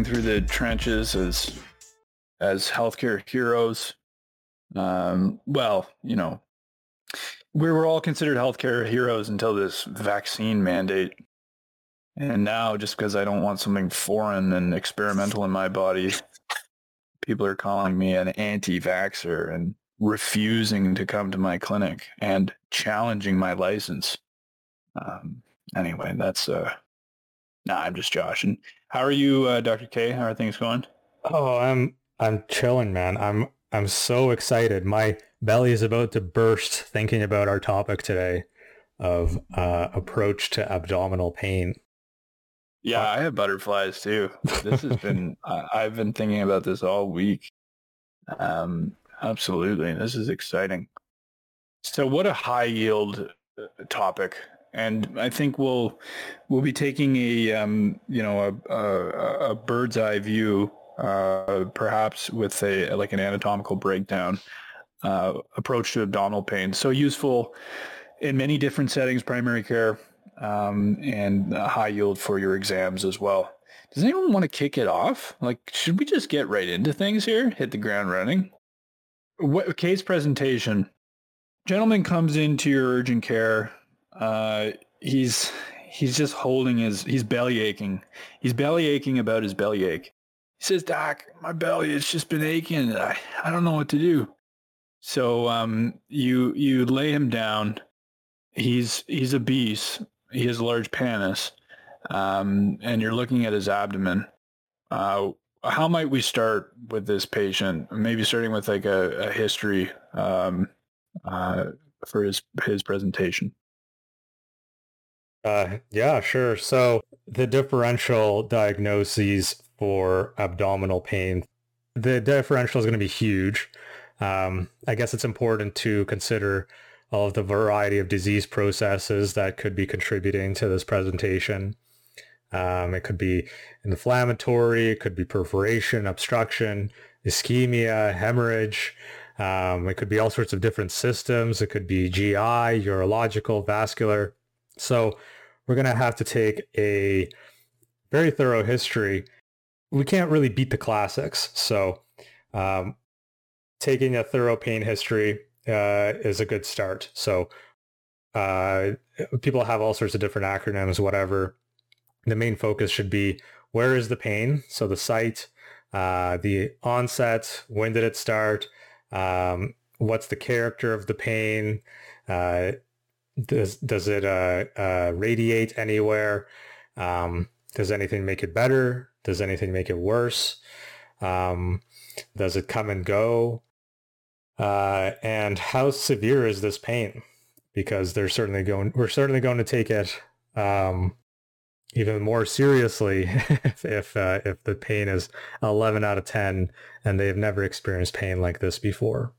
through the trenches as as healthcare heroes. Um, well, you know, we were all considered healthcare heroes until this vaccine mandate. And now, just because I don't want something foreign and experimental in my body, people are calling me an anti-vaxxer and refusing to come to my clinic and challenging my license. Um, anyway, that's uh, nah, I'm just Josh. And How are you, uh, Dr. K? How are things going? Oh, I'm I'm chilling, man. I'm I'm so excited. My belly is about to burst thinking about our topic today of uh, approach to abdominal pain. Yeah, I have butterflies too. This has been I've been thinking about this all week. Um, absolutely, this is exciting. So, what a high yield uh, topic, and I think we'll we'll be taking a um, you know a, a, a bird's eye view, uh, perhaps with a like an anatomical breakdown uh, approach to abdominal pain. So useful in many different settings, primary care, um, and high yield for your exams as well. Does anyone want to kick it off? Like, should we just get right into things here? Hit the ground running. What case presentation? Gentleman comes into your urgent care. Uh, he's he's just holding his he's belly aching. He's belly aching about his belly ache. He says, "Doc, my belly has just been aching. I I don't know what to do." So um, you you lay him down. He's he's obese he has a large penis, um, and you're looking at his abdomen. Uh, how might we start with this patient? Maybe starting with like a, a history um, uh, for his his presentation. Uh, yeah, sure. So the differential diagnoses for abdominal pain, the differential is going to be huge. Um, I guess it's important to consider all of the variety of disease processes that could be contributing to this presentation. Um, it could be inflammatory, it could be perforation, obstruction, ischemia, hemorrhage. Um, it could be all sorts of different systems. It could be GI, urological, vascular. So we're going to have to take a very thorough history. We can't really beat the classics. So um, taking a thorough pain history, uh, is a good start. So uh, people have all sorts of different acronyms, whatever. The main focus should be where is the pain? So the site, uh, the onset, when did it start? Um, what's the character of the pain? Does does it uh, uh, radiate anywhere? Um, does anything make it better? Does anything make it worse? Um, does it come and go? Uh, and how severe is this pain? Because they're certainly going, we're certainly going to take it um, even more seriously if if, uh, if the pain is 11 out of 10 and they've never experienced pain like this before.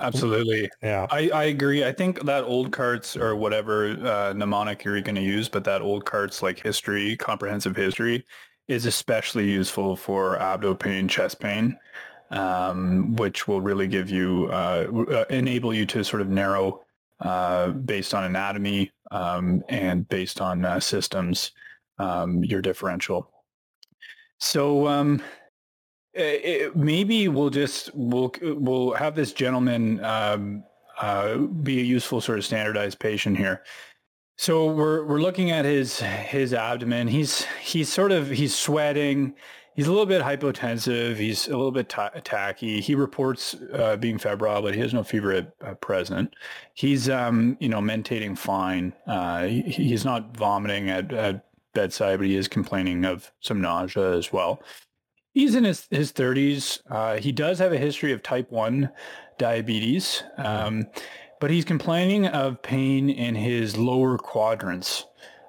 Absolutely. Yeah. I, I agree. I think that OLDCARTS or whatever uh, mnemonic you're going to use, but that OLDCARTS like history, comprehensive history is especially useful for abdo pain, chest pain um, which will really give you, uh, uh, enable you to sort of narrow uh, based on anatomy um, and based on uh, systems, um, your differential. So um, it, maybe we'll just, we'll, we'll have this gentleman um, uh, be a useful sort of standardized patient here. So we're we're looking at his his abdomen. He's he's sort of he's sweating he's a little bit hypotensive. He's a little bit t- tachy. He reports uh, being febrile, but he has no fever at, at present. He's, um, you know, mentating fine. Uh, he, he's not vomiting at, at, bedside, but he is complaining of some nausea as well. He's in his, his 30s. Uh, he does have a history of type 1 diabetes, um, but he's complaining of pain in his lower quadrants.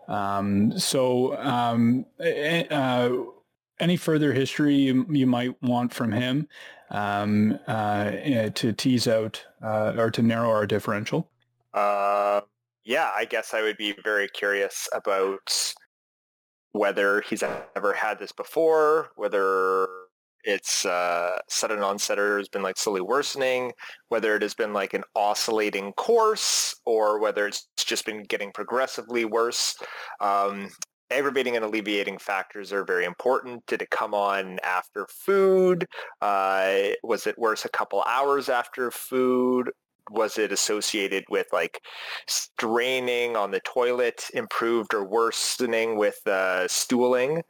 Um, so um, uh, any further history you, you might want from him um, uh, eh, to tease out uh, or to narrow our differential? Uh, yeah, I guess I would be very curious about whether he's ever had this before, whether it's uh, sudden onset or has been like slowly worsening, whether it has been like an oscillating course or whether it's just been getting progressively worse. Um, aggravating and alleviating factors are very important. Did it come on after food? Uh, was it worse a couple hours after food? Was it associated with like straining on the toilet, improved or worsening with uh, stooling?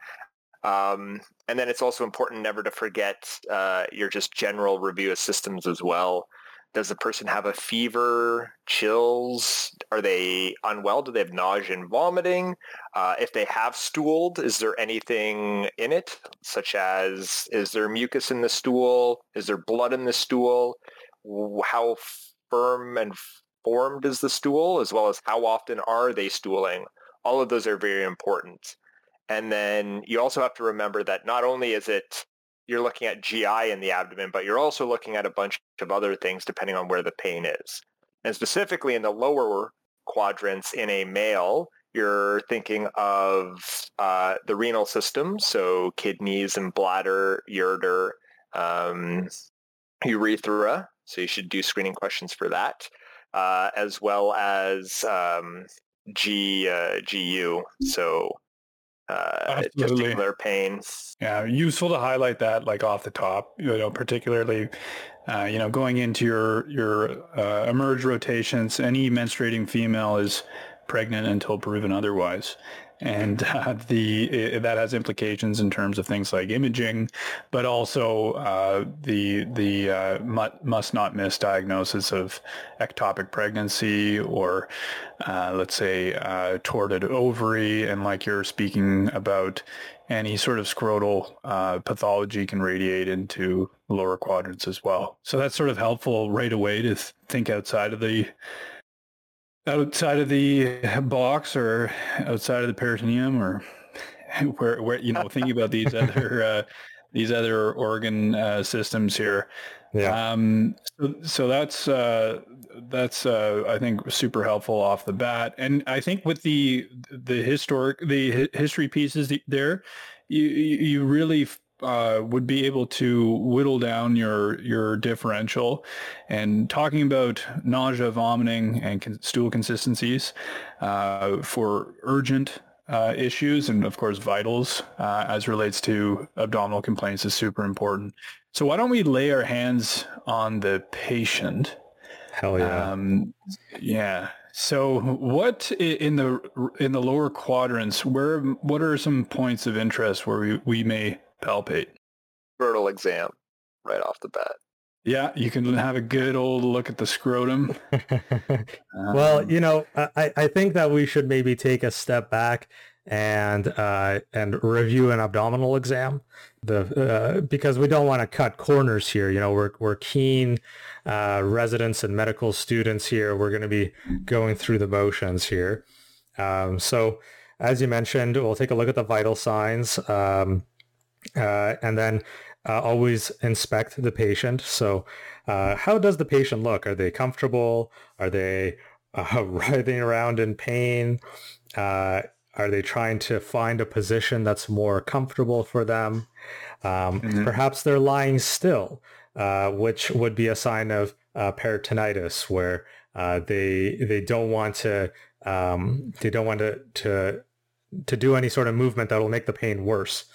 Um, and then it's also important never to forget uh, your just general review of systems as well. Does the person have a fever, chills? Are they unwell? Do they have nausea and vomiting? Uh, if they have stooled, is there anything in it, such as is there mucus in the stool? Is there blood in the stool? How firm and formed is the stool, as well as how often are they stooling? All of those are very important. And then you also have to remember that not only is it you're looking at GI in the abdomen, but you're also looking at a bunch of other things depending on where the pain is. And specifically in the lower quadrants in a male, you're thinking of uh, the renal system, so kidneys and bladder, ureter, um, urethra. So you should do screening questions for that, uh, as well as um, G, uh, GU. So uh, testicular pain. Yeah, useful to highlight that like off the top, you know, particularly, uh, you know, going into your, your uh, emerge rotations, any menstruating female is pregnant until proven otherwise and uh, the it, that has implications in terms of things like imaging, but also uh, the the uh, must not miss diagnosis of ectopic pregnancy or uh, let's say uh, torted ovary, and like you're speaking about, any sort of scrotal uh, pathology can radiate into lower quadrants as well. So that's sort of helpful right away to th- think outside of the outside of the box or outside of the peritoneum or where where you know thinking about these other uh, these other organ uh, systems here. Yeah. Um, so, so that's uh, that's uh, I think super helpful off the bat, and I think with the the historic the history pieces there, you you really uh, would be able to whittle down your your differential. And talking about nausea, vomiting, and con- stool consistencies uh, for urgent uh, issues and of course vitals uh, as relates to abdominal complaints is super important. So why don't we lay our hands on the patient? Hell yeah. Um, yeah. So what in the in the lower quadrants, where what are some points of interest where we, we may palpate. Scrotal exam right off the bat. Yeah, you can have a good old look at the scrotum. well, um, you know, I, I think that we should maybe take a step back and uh, and review an abdominal exam. The uh, because we don't want to cut corners here. You know, we're we're keen uh, residents and medical students here. We're going to be going through the motions here. Um, so, as you mentioned, we'll take a look at the vital signs. Um, uh, and then uh, always inspect the patient. So uh, how does the patient look? Are they comfortable? Are they uh, writhing around in pain? Uh, are they trying to find a position that's more comfortable for them? Um, mm-hmm. Perhaps they're lying still, uh, which would be a sign of peritonitis, where they they don't want to um, they don't want to, to to do any sort of movement that will make the pain worse.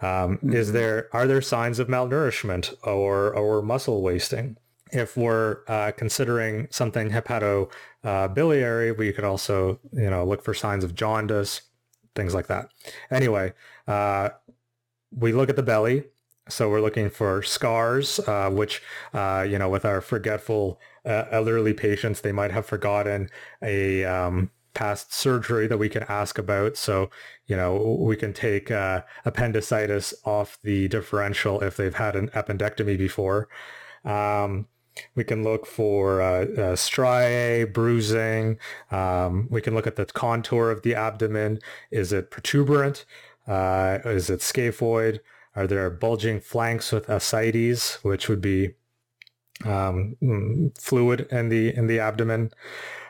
Um, mm-hmm. Is there are there signs of malnourishment or or muscle wasting? If we're uh, considering something hepatobiliary, uh, we could also you know look for signs of jaundice, things like that. Anyway, uh, we look at the belly. So we're looking for scars, uh, which, uh, you know, with our forgetful uh, elderly patients, they might have forgotten a um, past surgery that we can ask about. So, you know, we can take uh, appendicitis off the differential if they've had an appendectomy before. Um, we can look for uh, uh, striae, bruising. Um, we can look at the contour of the abdomen. Is it protuberant? Uh, is it scaphoid? Are there bulging flanks with ascites, which would be um, mm, fluid in the in the abdomen?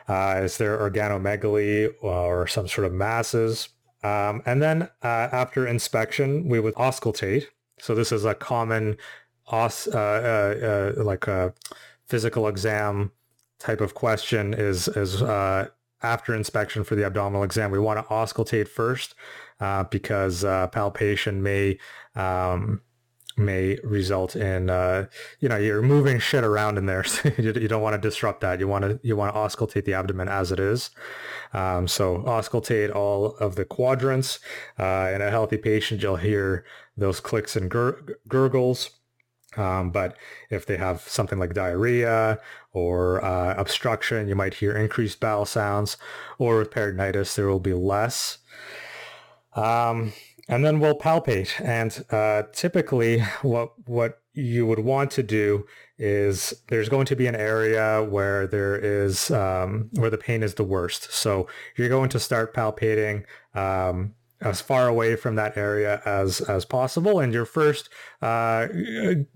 Uh, is there organomegaly or some sort of masses? Um, and then uh, after inspection, we would auscultate. So this is a common uh, uh, uh like a physical exam type of question is, is uh, after inspection for the abdominal exam, we want to auscultate first uh, because uh, palpation may um, may result in uh, you know you're moving shit around in there. So you, don't want to disrupt that. You want to you want to auscultate the abdomen as it is. Um, so auscultate all of the quadrants. Uh, in a healthy patient you'll hear those clicks and gur- gurgles. Um, but if they have something like diarrhea or uh, obstruction you might hear increased bowel sounds. Or with peritonitis there will be less. Um, and then we'll palpate. And uh, typically, what what you would want to do is there's going to be an area where there is um, where the pain is the worst. So you're going to start palpating um, as far away from that area as as possible. And your first uh,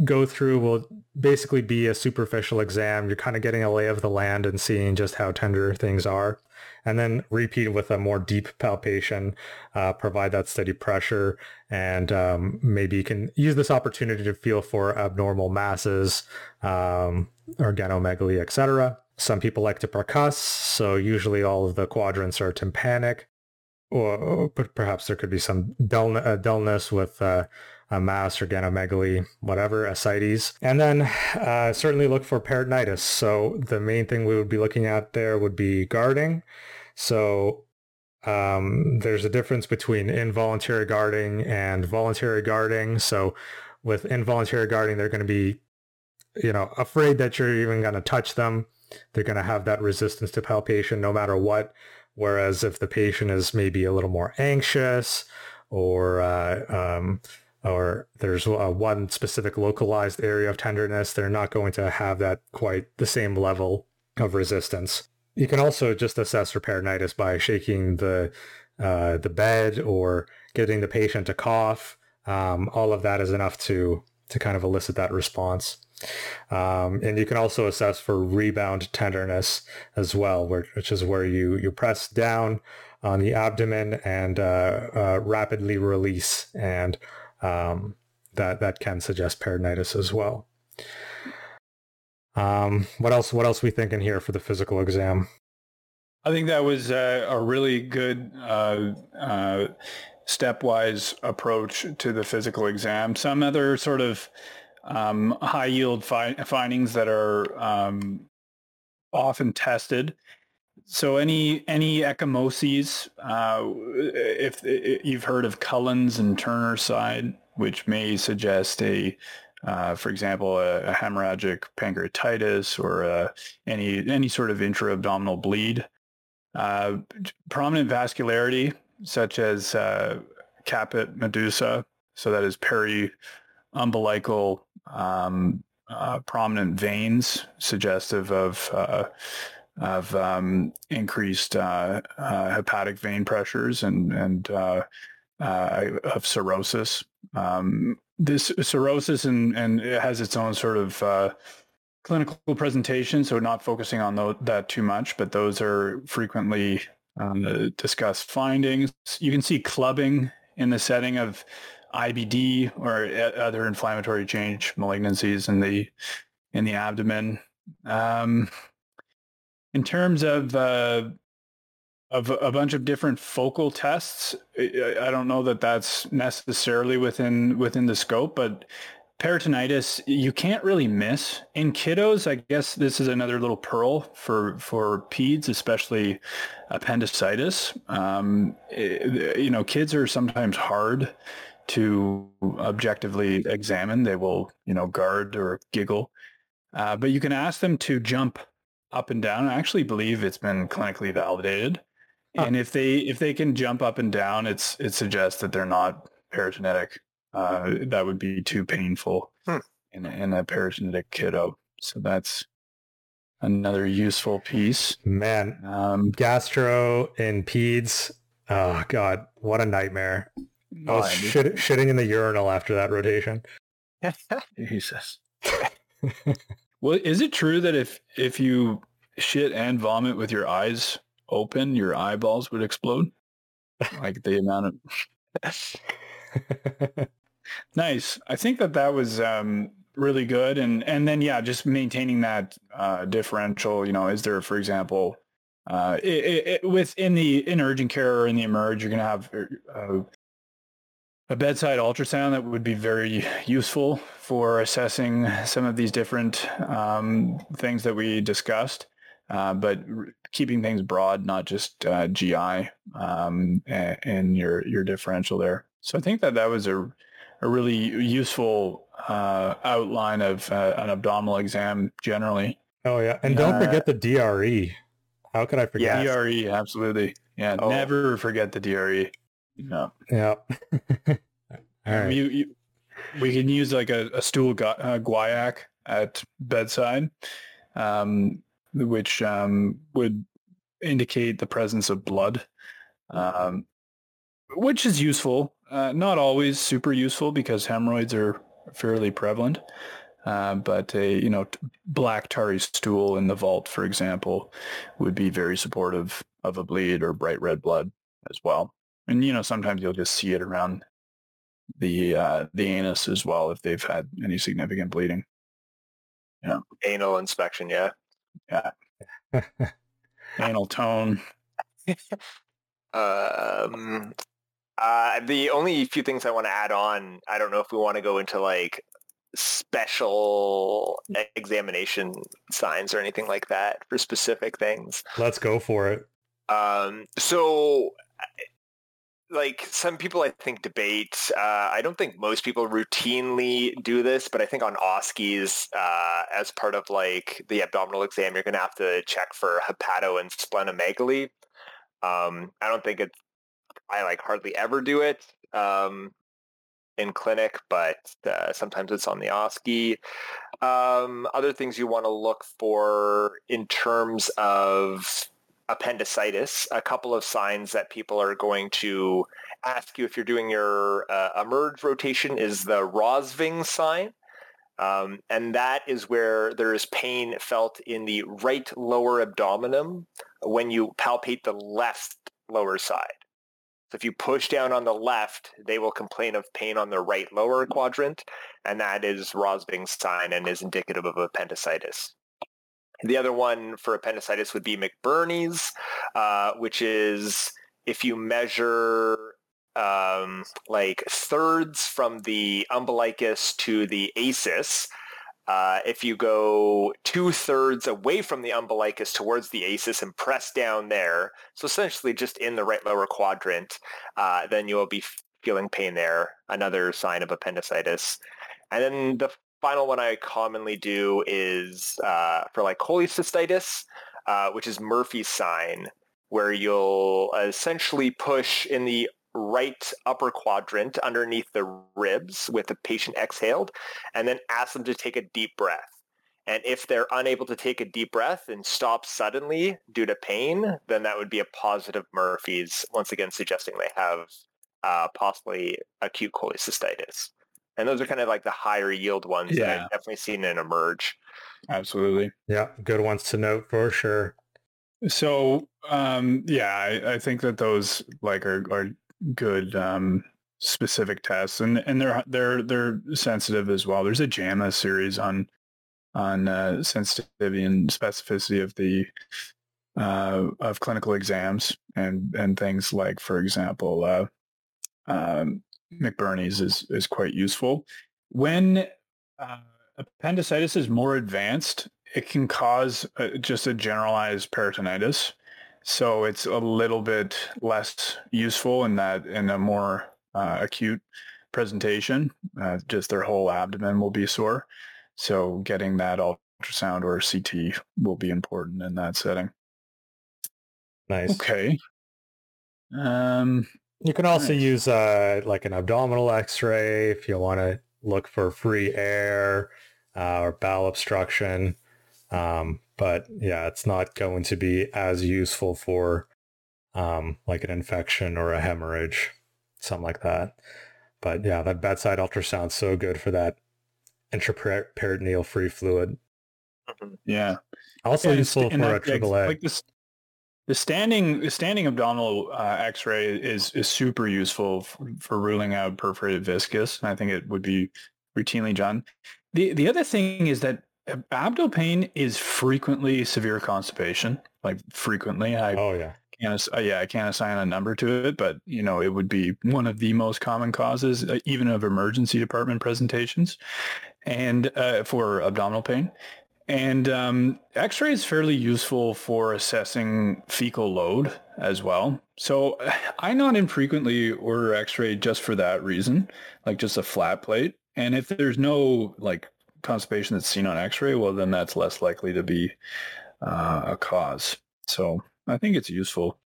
go through will basically be a superficial exam. You're kind of getting a lay of the land and seeing just how tender things are and then repeat with a more deep palpation, uh, provide that steady pressure, and um, maybe you can use this opportunity to feel for abnormal masses, um, organomegaly, etc. Some people like to percuss, so usually all of the quadrants are tympanic, or, perhaps there could be some dull, uh, dullness with uh, a mass, organomegaly, whatever, ascites. And then uh, certainly look for peritonitis. So the main thing we would be looking at there would be guarding. So um, there's a difference between involuntary guarding and voluntary guarding. So with involuntary guarding, they're going to be, you know, afraid that you're even going to touch them. They're going to have that resistance to palpation no matter what. Whereas if the patient is maybe a little more anxious or uh, um, or there's one specific localized area of tenderness, they're not going to have that quite the same level of resistance. You can also just assess for peritonitis by shaking the uh, the bed or getting the patient to cough. Um, all of that is enough to to kind of elicit that response. Um, and you can also assess for rebound tenderness as well, which is where you, you press down on the abdomen and uh, uh, rapidly release. And um, that, that can suggest peritonitis as well. Um, what else? What else we thinking here for the physical exam? I think that was uh, a really good uh, uh, stepwise approach to the physical exam. Some other sort of um, high yield fi- findings that are um, often tested. So any any ecchymoses, uh, if, if, you've heard of Cullen's and Turner side, which may suggest a uh, for example, a, a, hemorrhagic pancreatitis or uh, any any sort of intra-abdominal bleed. Uh, prominent vascularity, such as uh, caput medusa, so that is peri-umbilical um, uh, prominent veins, suggestive of of um, increased hepatic vein pressures and and of cirrhosis. Um, this cirrhosis and, and it has its own sort of uh, clinical presentation, so not focusing on th- that too much, but those are frequently um, discussed findings. You can see clubbing in the setting of IBD or other inflammatory change malignancies in the in the abdomen. Um, in terms of uh, of a bunch of different focal tests. I don't know that that's necessarily within within the scope, but peritonitis you can't really miss in kiddos. I guess this is another little pearl for for peds, especially appendicitis. Um, it, you know, kids are sometimes hard to objectively examine. They will, you know, guard or giggle, uh, but you can ask them to jump up and down. I actually believe it's been clinically validated and if they if they can jump up and down, it's it suggests that they're not peritonitic. Uh, that would be too painful hmm. in, in a peritonitic kiddo. So that's another useful piece. Man, um, gastro in peds. Oh God, what a nightmare! I was shit, shitting in the urinal after that rotation. Jesus. well, is it true that if if you shit and vomit with your eyes open, your eyeballs would explode. like the amount of nice. I think that that was um, really good, and and then yeah, just maintaining that uh, differential. You know, is there, for example, uh, it, it, within the in urgent care or in the emerge, you're going to have uh, a bedside ultrasound that would be very useful for assessing some of these different um, things that we discussed. Uh, but keeping things broad, not just uh, GI um, and, your your differential there. So I think that that was a a really useful uh, outline of uh, an abdominal exam generally. Oh yeah, and don't forget the DRE. How could I forget? Yeah, DRE, absolutely. Yeah, oh. never forget the DRE. No. Yeah. All right. You, you, we can use like a, a stool gu- uh, guaiac at bedside, um, which um, would indicate the presence of blood, um, which is useful. Uh, not always super useful because hemorrhoids are fairly prevalent. Uh, but a you know black tarry stool in the vault, for example, would be very supportive of a bleed or bright red blood as well. And you know sometimes you'll just see it around the uh, the anus as well if they've had any significant bleeding. Yeah, anal inspection. Yeah, yeah, anal tone. um, uh, the only few things I want to add on, I don't know if we want to go into like special examination signs or anything like that for specific things. Let's go for it. Um, so like some people I think debate. Uh, I don't think most people routinely do this, but I think on OSCEs, uh, as part of like the abdominal exam, you're going to have to check for hepato and splenomegaly. Um, I don't think it's. I like hardly ever do it. Um, in clinic, but uh, sometimes it's on the OSCE. Um, other things you want to look for in terms of appendicitis, a couple of signs that people are going to ask you if you're doing your uh, emerge rotation is the Rovsing sign. Um, and that is where there is pain felt in the right lower abdomen when you palpate the left lower side. So if you push down on the left, they will complain of pain on the right lower quadrant, and that is Rovsing's sign and is indicative of appendicitis. The other one for appendicitis would be McBurney's, uh, which is if you measure um, like thirds from the umbilicus to the ASIS, uh, if you go two thirds away from the umbilicus towards the ASIS and press down there, so essentially just in the right lower quadrant, uh, then you will be feeling pain there, another sign of appendicitis. And then the final one I commonly do is uh, for like cholecystitis, uh, which is Murphy's sign, where you'll essentially push in the right upper quadrant underneath the ribs with the patient exhaled and then ask them to take a deep breath. And if they're unable to take a deep breath and stop suddenly due to pain, then that would be a positive Murphy's, once again suggesting they have uh, possibly acute cholecystitis. And those are kind of like the higher yield ones yeah. that I've definitely seen in emerge. Absolutely. Yeah, good ones to note for sure. So um, yeah, I, I, think that those like are, are good um, specific tests, and and they're they're they're sensitive as well. There's a JAMA series on on uh, sensitivity and specificity of the uh, of clinical exams and and things like, for example, uh, um, McBurney's is is quite useful when uh, appendicitis is more advanced. It can cause uh, just a generalized peritonitis so it's a little bit less useful in that in a more uh, acute presentation. Uh, just their whole abdomen will be sore. So getting that ultrasound or CT will be important in that setting. Nice. Okay. Um, you can also nice. use uh, like an abdominal X-ray if you want to look for free air uh, or bowel obstruction. Um, but yeah, it's not going to be as useful for um, like an infection or a hemorrhage, something like that. But yeah, that bedside ultrasound's so good for that intraperitoneal free fluid. Yeah. Also yeah, useful for a triple A. Like this, the standing the standing abdominal uh, X-ray is is super useful for, for ruling out perforated viscus, and I think it would be routinely done. The the other thing is that abdominal pain is frequently severe constipation, like frequently. I Oh yeah. can't, uh, yeah, I can't assign a number to it, but you know, it would be one of the most common causes, uh, even of emergency department presentations, and uh, for abdominal pain. And um, X-ray is fairly useful for assessing fecal load as well. So I not infrequently order X-ray just for that reason, like just a flat plate. And if there's no like constipation that's seen on X-ray, well, then that's less likely to be uh, a cause. So I think it's useful.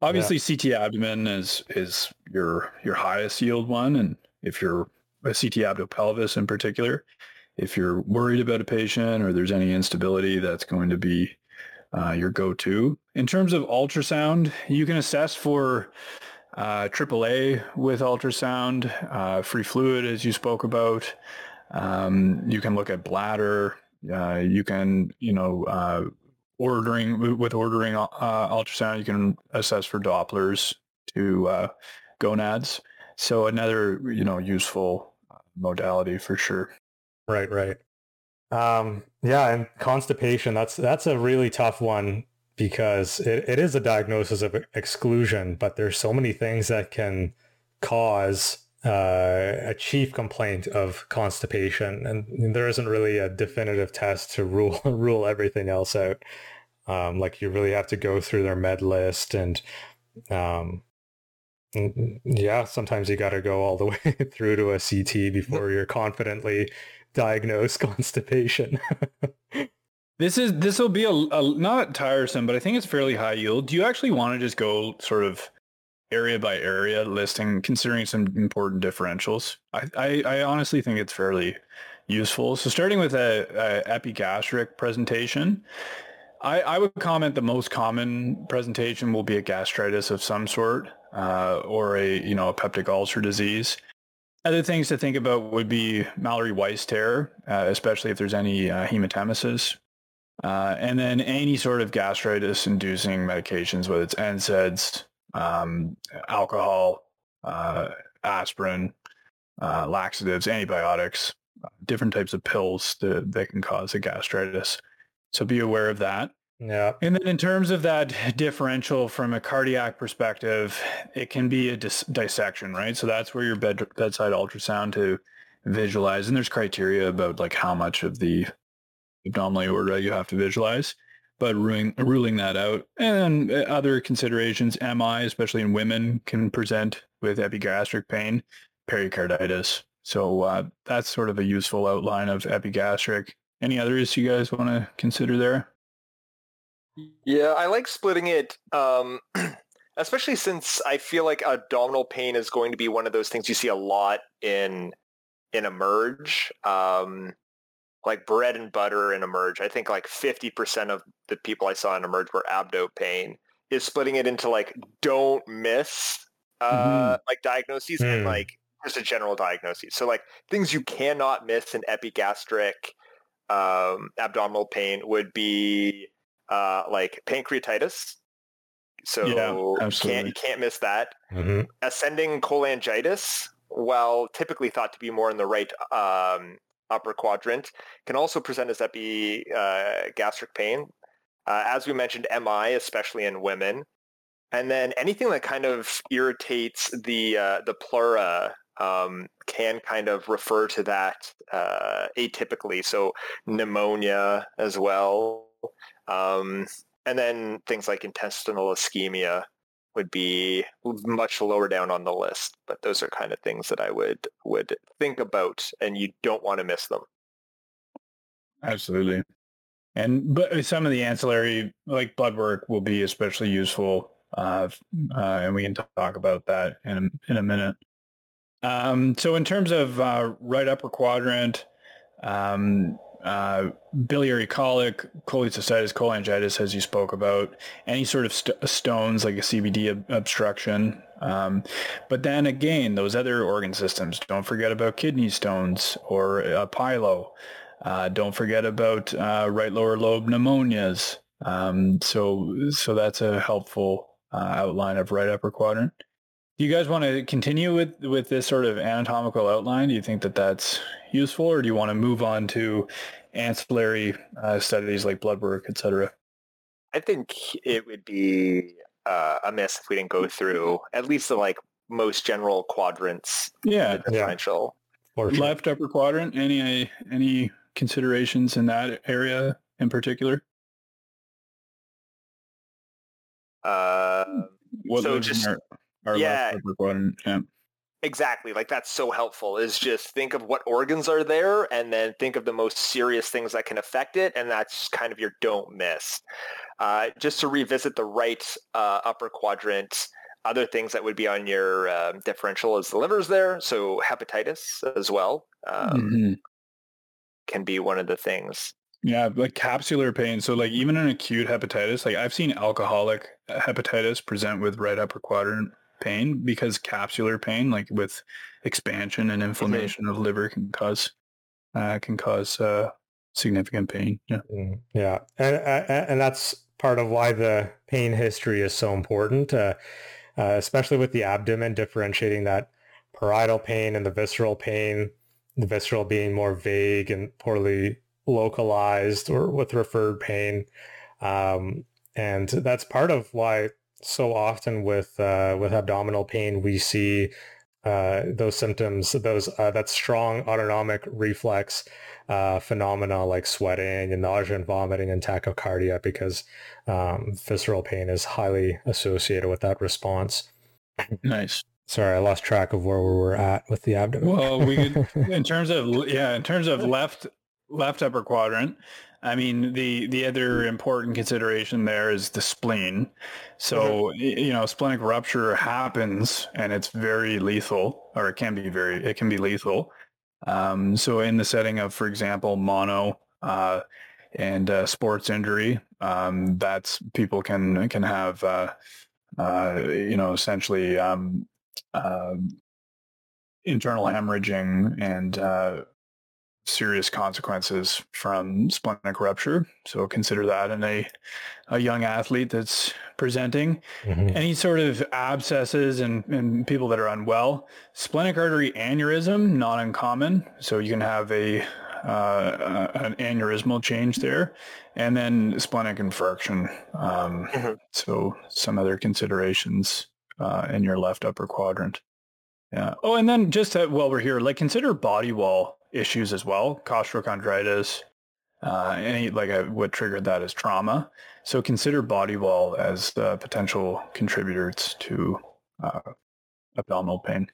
Obviously, CT abdomen is is your your highest yield one, and if you're a CT abdo-pelvis in particular, if you're worried about a patient or there's any instability, that's going to be uh, your go-to. In terms of ultrasound, you can assess for uh, AAA with ultrasound, uh, free fluid, as you spoke about. Um, you can look at bladder. Uh, you can, you know, uh, ordering with ordering uh, ultrasound, you can assess for Dopplers to gonads. So another, you know, useful modality for sure. Right, right. Um, yeah, and constipation, that's that's a really tough one because it, it is a diagnosis of exclusion, but there's so many things that can cause uh, a chief complaint of constipation, and there isn't really a definitive test to rule rule everything else out. Um, like you really have to go through their med list, and um, yeah, sometimes you got to go all the way through to a CT before you're confidently diagnose constipation. this is this will be a, a, not tiresome, but I think it's fairly high yield. Do you actually want to just go sort of area by area listing, considering some important differentials? I I, I honestly think it's fairly useful. So starting with a, a epigastric presentation, I, I would comment the most common presentation will be a gastritis of some sort uh, or a you know a peptic ulcer disease. Other things to think about would be Mallory-Weiss tear, uh, especially if there's any uh, hematemesis. Uh, and then any sort of gastritis-inducing medications, whether it's NSAIDs, um, alcohol, uh, aspirin, uh, laxatives, antibiotics, uh, different types of pills that, that can cause a gastritis. So be aware of that. Yeah. And then in terms of that differential from a cardiac perspective, it can be a dis- dissection, right? So that's where your bed- bedside ultrasound to visualize. And there's criteria about like how much of the abdominal aorta you have to visualize, but ruling, ruling that out. And other considerations, MI, especially in women, can present with epigastric pain, pericarditis. So uh, that's sort of a useful outline of epigastric. Any others you guys want to consider there? Yeah, I like splitting it, um, especially since I feel like abdominal pain is going to be one of those things you see a lot in in emerge. Um, like bread and butter in emerge. I think like 50% of the people I saw in emerge were abdo pain. Is splitting it into like don't miss uh, mm-hmm. like diagnoses mm. and hmm. like just a general diagnosis. So like things you cannot miss in epigastric um, abdominal pain would be uh, like pancreatitis. So yeah, can't can't miss that. Mm-hmm. Ascending cholangitis, while typically thought to be more in the right um, upper quadrant, can also present as epi uh, gastric pain. Uh, as we mentioned, MI, especially in women, and then anything that kind of irritates the uh, the pleura um, can kind of refer to that uh, atypically. So pneumonia as well. Um, and then things like intestinal ischemia would be much lower down on the list, but those are kind of things that I would would think about, and you don't want to miss them. Absolutely, and but some of the ancillary like blood work will be especially useful, uh, uh, and we can talk about that in a, in a minute. Um, so in terms of uh, right upper quadrant, um, uh, biliary colic, cholecystitis, cholangitis, as you spoke about, any sort of st- stones like a CBD ob- obstruction. Um, but then again, those other organ systems, don't forget about kidney stones or a pylo. Uh, don't forget about uh, right lower lobe pneumonias. Um, so, so that's a helpful uh, outline of right upper quadrant. Do you guys want to continue with, with this sort of anatomical outline? Do you think that that's useful or do you want to move on to ancillary uh, studies like blood work, etc. I think it would be uh, amiss if we didn't go through at least the like most general quadrants. Yeah, the differential. For sure. left upper quadrant. Any any considerations in that area in particular? Uh, What So lives in just- our, our yeah. Yeah. exactly. Like that's so helpful. Is just think of what organs are there, and then think of the most serious things that can affect it, and that's kind of your don't miss. Uh, just to revisit the right uh, upper quadrant. Other things that would be on your um, differential is the liver's there, so hepatitis as well um, Mhm. can be one of the things. Yeah, like capsular pain. So like even an acute hepatitis, like I've seen alcoholic hepatitis present with right upper quadrant pain because capsular pain, like with expansion and inflammation of liver can cause uh, can cause uh, significant pain. Yeah. Mm, Yeah, and and and that's part of why the pain history is so important, uh, uh, especially with the abdomen, differentiating that parietal pain and the visceral pain. The visceral being more vague and poorly localized, or with referred pain, um, and that's part of why so often with uh, with abdominal pain we see uh, those symptoms, those uh, that strong autonomic reflex uh, phenomena like sweating and nausea and vomiting and tachycardia because um, visceral pain is highly associated with that response. Nice. Sorry, I lost track of where we were at with the abdomen. Well, we could in terms of yeah, in terms of left left upper quadrant. I mean, the the other important consideration there is the spleen. So y- you know, splenic rupture happens, and it's very lethal, or it can be very it can be lethal. Um, so in the setting of, for example, mono uh, and uh, sports injury, um, that's people can can have uh, uh, you know essentially um, um internal hemorrhaging and uh, serious consequences from splenic rupture. So consider that in a, a young athlete that's presenting. Mhm. Any sort of abscesses and, and people that are unwell. Splenic artery aneurysm, not uncommon. So you can have a uh, an aneurysmal change there. And then splenic infarction. Um, Mhm. So some other considerations uh, in your left upper quadrant. Yeah. Oh, and then just uh, while we're here, like consider body wall issues as well. Costochondritis, uh, any like uh, what triggered that is trauma. So consider body wall as uh, potential contributors to uh, abdominal pain.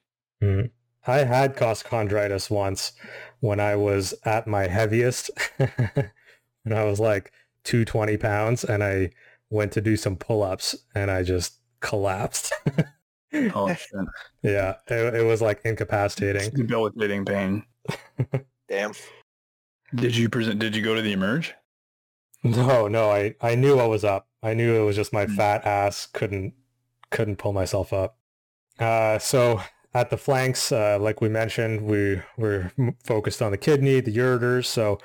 Mhm. I had costochondritis once when I was at my heaviest, and I was like 220 pounds and I went to do some pull-ups and I just collapsed. Oh shit! yeah, it, it was like incapacitating. Debilitating pain. Damn. Did you present? Did you go to the emerge? No, no, I, I knew what was up. I knew it was just my Mm. fat ass couldn't couldn't pull myself up. Uh, so at the flanks, uh, like we mentioned, we we're focused on the kidney, the ureters. So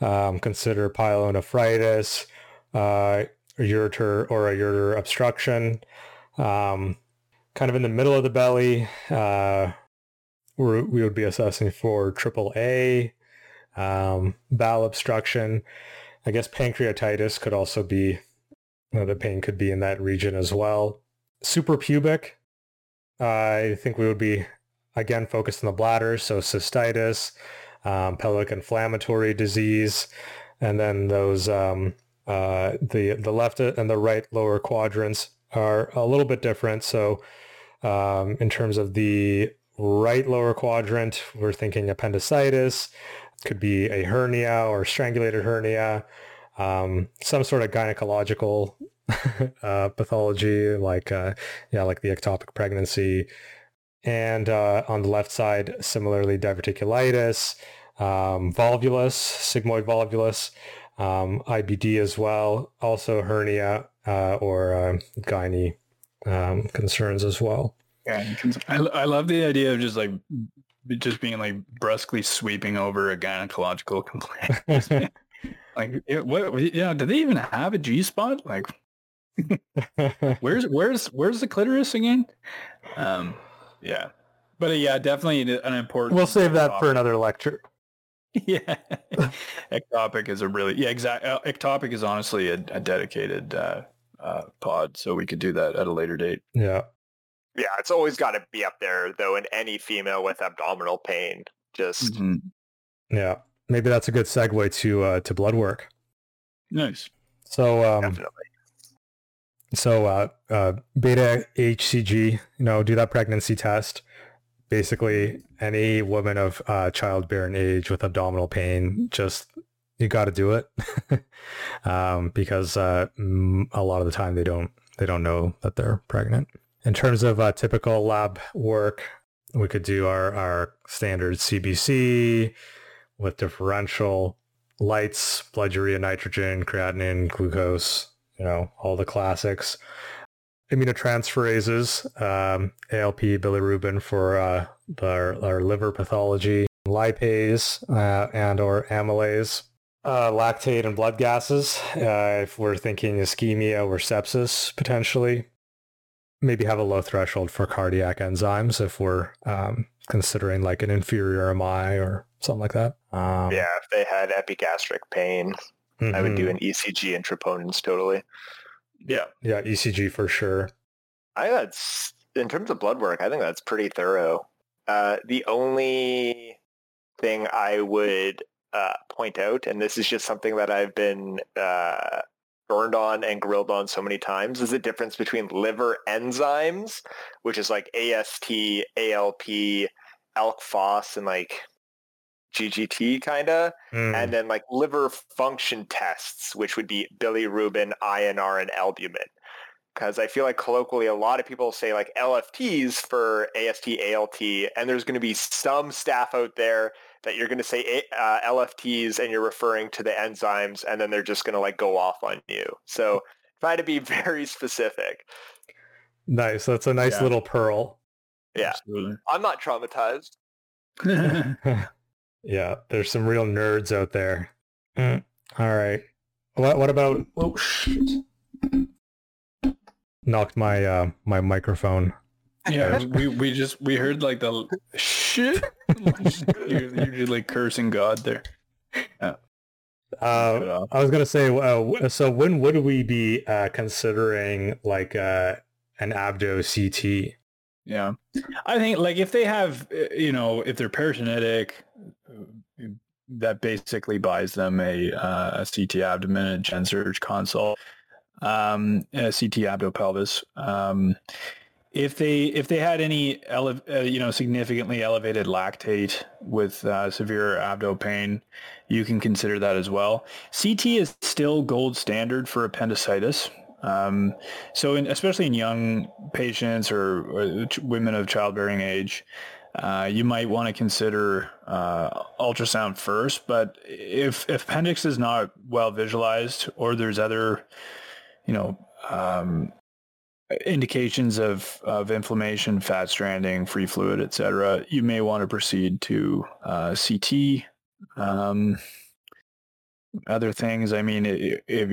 um, consider pyelonephritis, uh, ureter or a ureter obstruction. Um, kind of in the middle of the belly, uh, we're, we would be assessing for triple A, um, bowel obstruction. I guess pancreatitis could also be, you know, the pain could be in that region as well. Suprapubic, uh, I think we would be, again, focused on the bladder. So cystitis, um, pelvic inflammatory disease, and then those, um, uh, the, the left and the right lower quadrants are a little bit different. So um, in terms of the right lower quadrant, we're thinking appendicitis, could be a hernia or strangulated hernia, um, some sort of gynecological uh, pathology like uh, yeah, like the ectopic pregnancy. And uh, on the left side, similarly, diverticulitis, um, volvulus, sigmoid volvulus, um, IBD as well, also hernia uh, or uh, gynae um, concerns as well. Yeah, I, I love the idea of just like just being like brusquely sweeping over a gynecological complaint. like, it, what? Yeah, do they even have a G spot? Like, where's where's where's the clitoris again? Um, yeah, but uh, yeah, definitely an important. we'll save that for another lecture. yeah, ectopic is a really yeah exact. Uh, ectopic is honestly a, a dedicated uh, uh, pod, so we could do that at a later date. Yeah. Yeah, it's always got to be up there though in any female with abdominal pain. Just Mhm. Yeah. Maybe that's a good segue to uh, to blood work. Nice. So um, definitely. So uh, uh, beta HCG, you know, do that pregnancy test. Basically, any woman of uh, childbearing age with abdominal pain, just you got to do it um, because uh, a lot of the time they don't they don't know that they're pregnant. In terms of uh, typical lab work, we could do our our standard CBC with differential lytes, blood urea, nitrogen, creatinine, glucose, you know, all the classics. Aminotransferases, um, ALP, bilirubin for uh, our, our liver pathology, lipase uh, and or amylase, uh, lactate and blood gases. Uh, if we're thinking ischemia or sepsis potentially, maybe have a low threshold for cardiac enzymes if we're um, considering like an inferior MI or something like that. Um, yeah, if they had epigastric pain, I would do an ECG and troponins totally. Yeah. Yeah, ECG for sure. I think that's in terms of blood work. I think that's pretty thorough. Uh, the only thing I would uh, point out, and this is just something that I've been uh, burned on and grilled on so many times, is the difference between liver enzymes, which is like AST, ALT, ALK phos, and like GGT kind of, Mm. and then like liver function tests, which would be bilirubin, INR, and albumin. Because I feel like colloquially, a lot of people say like LFTs for AST, ALT, and there's going to be some staff out there that you're going to say uh, LFTs and you're referring to the enzymes, and then they're just going to like go off on you. So try to be very specific. Nice. That's a nice Yeah. little pearl. Yeah. Absolutely. I'm not traumatized. yeah, there's some real nerds out there. Mm. All right. What what about oh shit. Knocked my uh my microphone. yeah, we we just we heard like the shit. you're, you're like cursing God there. Cut Uh. I was gonna say, uh, so when would we be uh, considering like uh, an abdo CT? Yeah, I think like if they have, uh, you know, if they're peritonitic, uh, that basically buys them a, uh, a CT abdomen, a gen surg consult, um, a CT abdo-pelvis. Um, if they if they had any ele- uh, you know significantly elevated lactate with uh, severe abdo pain, you can consider that as well. CT is still gold standard for appendicitis. Um, so, in, especially in young patients or, or women of childbearing age, uh, you might want to consider uh, ultrasound first. But if, if appendix is not well visualized, or there's other, you know, um, indications of, of inflammation, fat stranding, free fluid, etc., you may want to proceed to uh, CT. Um, other things, I mean, i- if,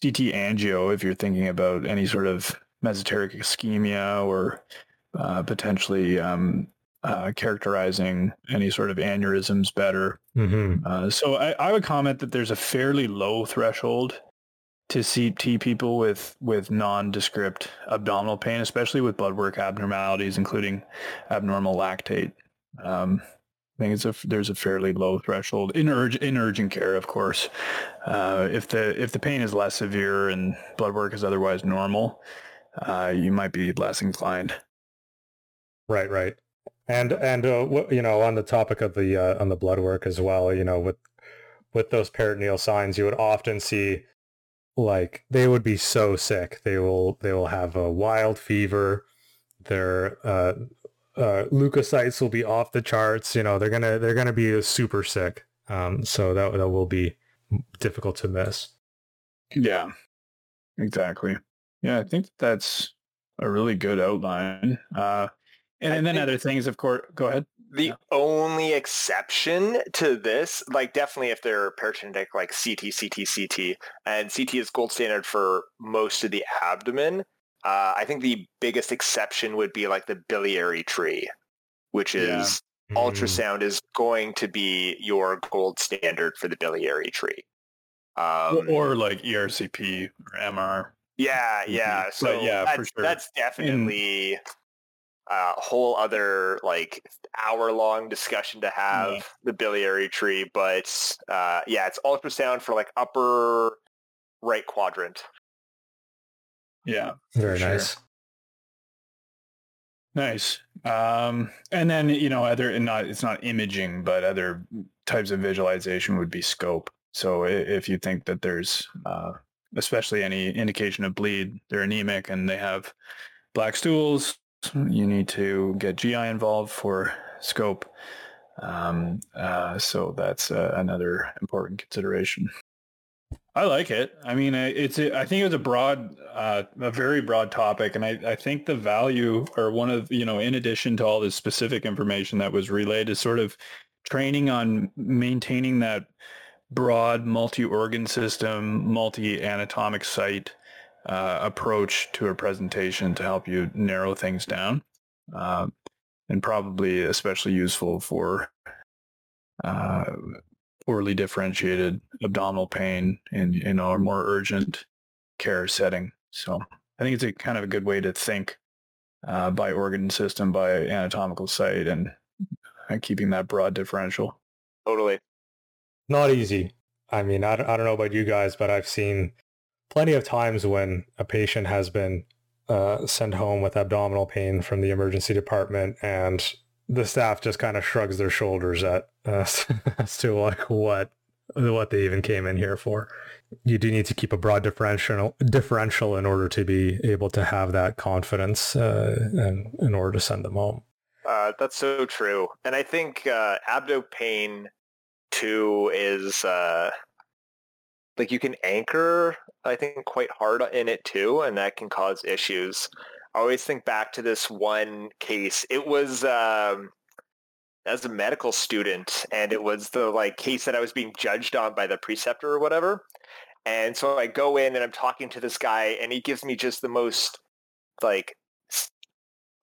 CT angio, if you're thinking about any sort of mesenteric ischemia or uh, potentially um, uh, characterizing any sort of aneurysms better. Mm-hmm. Uh, so I, I would comment that there's a fairly low threshold to CT people with, with nondescript abdominal pain, especially with blood work abnormalities, including abnormal lactate. Um, I think it's a, there's a fairly low threshold in, in urgent care, of course. Uh, if the if the pain is less severe and blood work is otherwise normal, uh, you might be less inclined. Right, right. And and uh, wh- you know, on the topic of the uh, on the blood work as well, you know, with with those peritoneal signs, you would often see like they would be so sick. They will they will have a wild fever. Their uh, uh, leukocytes will be off the charts. You know, they're gonna they're gonna be super sick. Um, so that that will be difficult to miss. Yeah, exactly. Yeah, I think that's a really good outline. Uh, and, and then think- other things, of course. Go ahead. The Yeah. only exception to this, like definitely if they're peritonitic, like CT, CT, CT, and CT is gold standard for most of the abdomen. Uh, I think the biggest exception would be like the biliary tree, which Yeah. is Mm. ultrasound is going to be your gold standard for the biliary tree. Or, Um, or like ERCP or MR. yeah, yeah. But So yeah, for that's, sure. that's definitely a whole other like hour long discussion to have Yeah. the biliary tree. But uh, yeah, it's ultrasound for like upper right quadrant. Yeah. Very sure. nice. Nice. Um, and then you know, other and not it's not imaging, but other types of visualization would be scope. So if you think that there's, uh, especially any indication of bleed, they're anemic and they have black stools, you need to get GI involved for scope. Um, uh, so that's uh, another important consideration. I like it. I mean, it's a, I think it was a broad, uh, a very broad topic, and I, I think the value, or one of you know, in addition to all this specific information that was relayed, is sort of training on maintaining that broad multi-organ system, multi-anatomic site uh, approach to a presentation to help you narrow things down, um, and probably especially useful for uh, poorly differentiated abdominal pain in in a more urgent care setting. So I think it's a kind of a good way to think uh, by organ system, by anatomical site, and, and keeping that broad differential. Totally. Not easy. I mean, I don't, I don't know about you guys, but I've seen plenty of times when a patient has been uh, sent home with abdominal pain from the emergency department and the staff just kind of shrugs their shoulders at uh, as to like what what they even came in here for. You do need to keep a broad differential differential in order to be able to have that confidence uh, and in order to send them home. Uh, that's so true. And I think uh, abdo pain too is uh, like you can anchor, I think, quite hard in it too, and that can cause issues. I always think back to this one case. It was um, as a medical student, and it was the like case that I was being judged on by the preceptor or whatever. And so I go in and I'm talking to this guy, and he gives me just the most like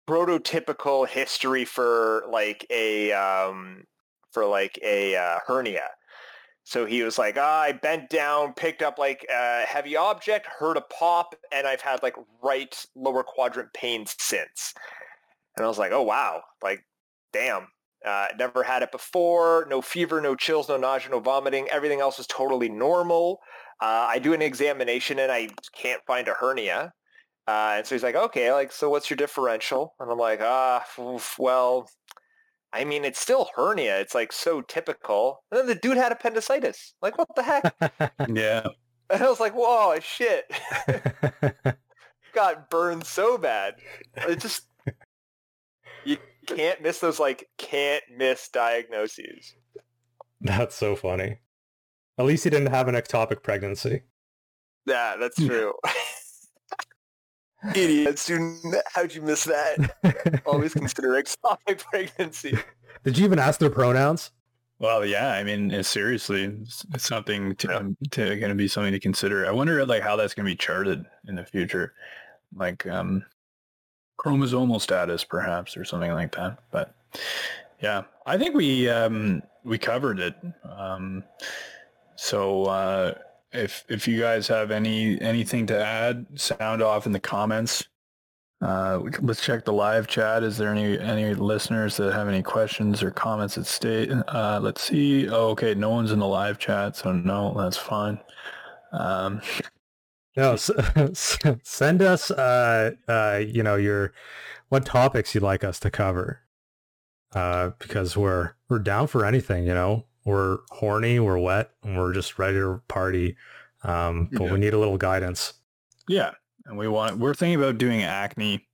prototypical history for like a um, for like a uh, hernia. So he was like, ah, I bent down, picked up like a heavy object, heard a pop, and I've had like right lower quadrant pain since. And I was like, oh wow, like damn. Uh, never had it before. No fever, no chills, no nausea, no vomiting. Everything else was totally normal. Uh, I do an examination and I can't find a hernia. Uh, and so he's like, okay, like, so what's your differential? And I'm like, ah, well, I mean, it's still hernia. It's like so typical. And then the dude had appendicitis. Like, what the heck? Yeah. And I was like, whoa, shit. Got burned so bad. It just, you can't miss those, like, can't miss diagnoses. That's so funny. At least he didn't have an ectopic pregnancy. Yeah, that's hmm. true. Idiot student, how'd you miss that? Always consider ectopic pregnancy. Did you even ask their pronouns? Well, yeah. I mean, seriously, it's, it's something to, Yeah. um, to going to be something to consider. I wonder like how that's going to be charted in the future, like um, chromosomal status, perhaps, or something like that. But yeah, I think we um, we covered it. Um, so uh, if if you guys have any anything to add, sound off in the comments. Uh, let's check the live chat. Is there any any listeners that have any questions or comments at state? Uh, let's see. Oh, okay. No one's in the live chat, so no, that's fine. Um, No, s- send us, uh, uh, you know, your what topics you'd like us to cover, uh, because we're we're down for anything. You know, we're horny, we're wet, and we're just ready to party. Um, but Yeah. we need a little guidance. yeah, and we want we're thinking about doing acne.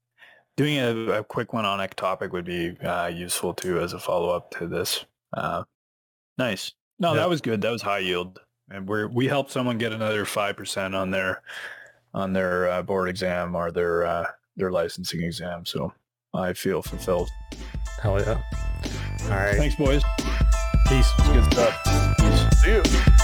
Doing a, a quick one on ectopic would be uh, useful too as a follow up to this. Uh, nice. No, Yeah. that was good. That was high yield, and we we helped someone get another five percent on their on their uh, board exam or their uh, their licensing exam. So I feel fulfilled. Hell yeah! All right, Thanks, boys. Peace. Good stuff. Peace. See you.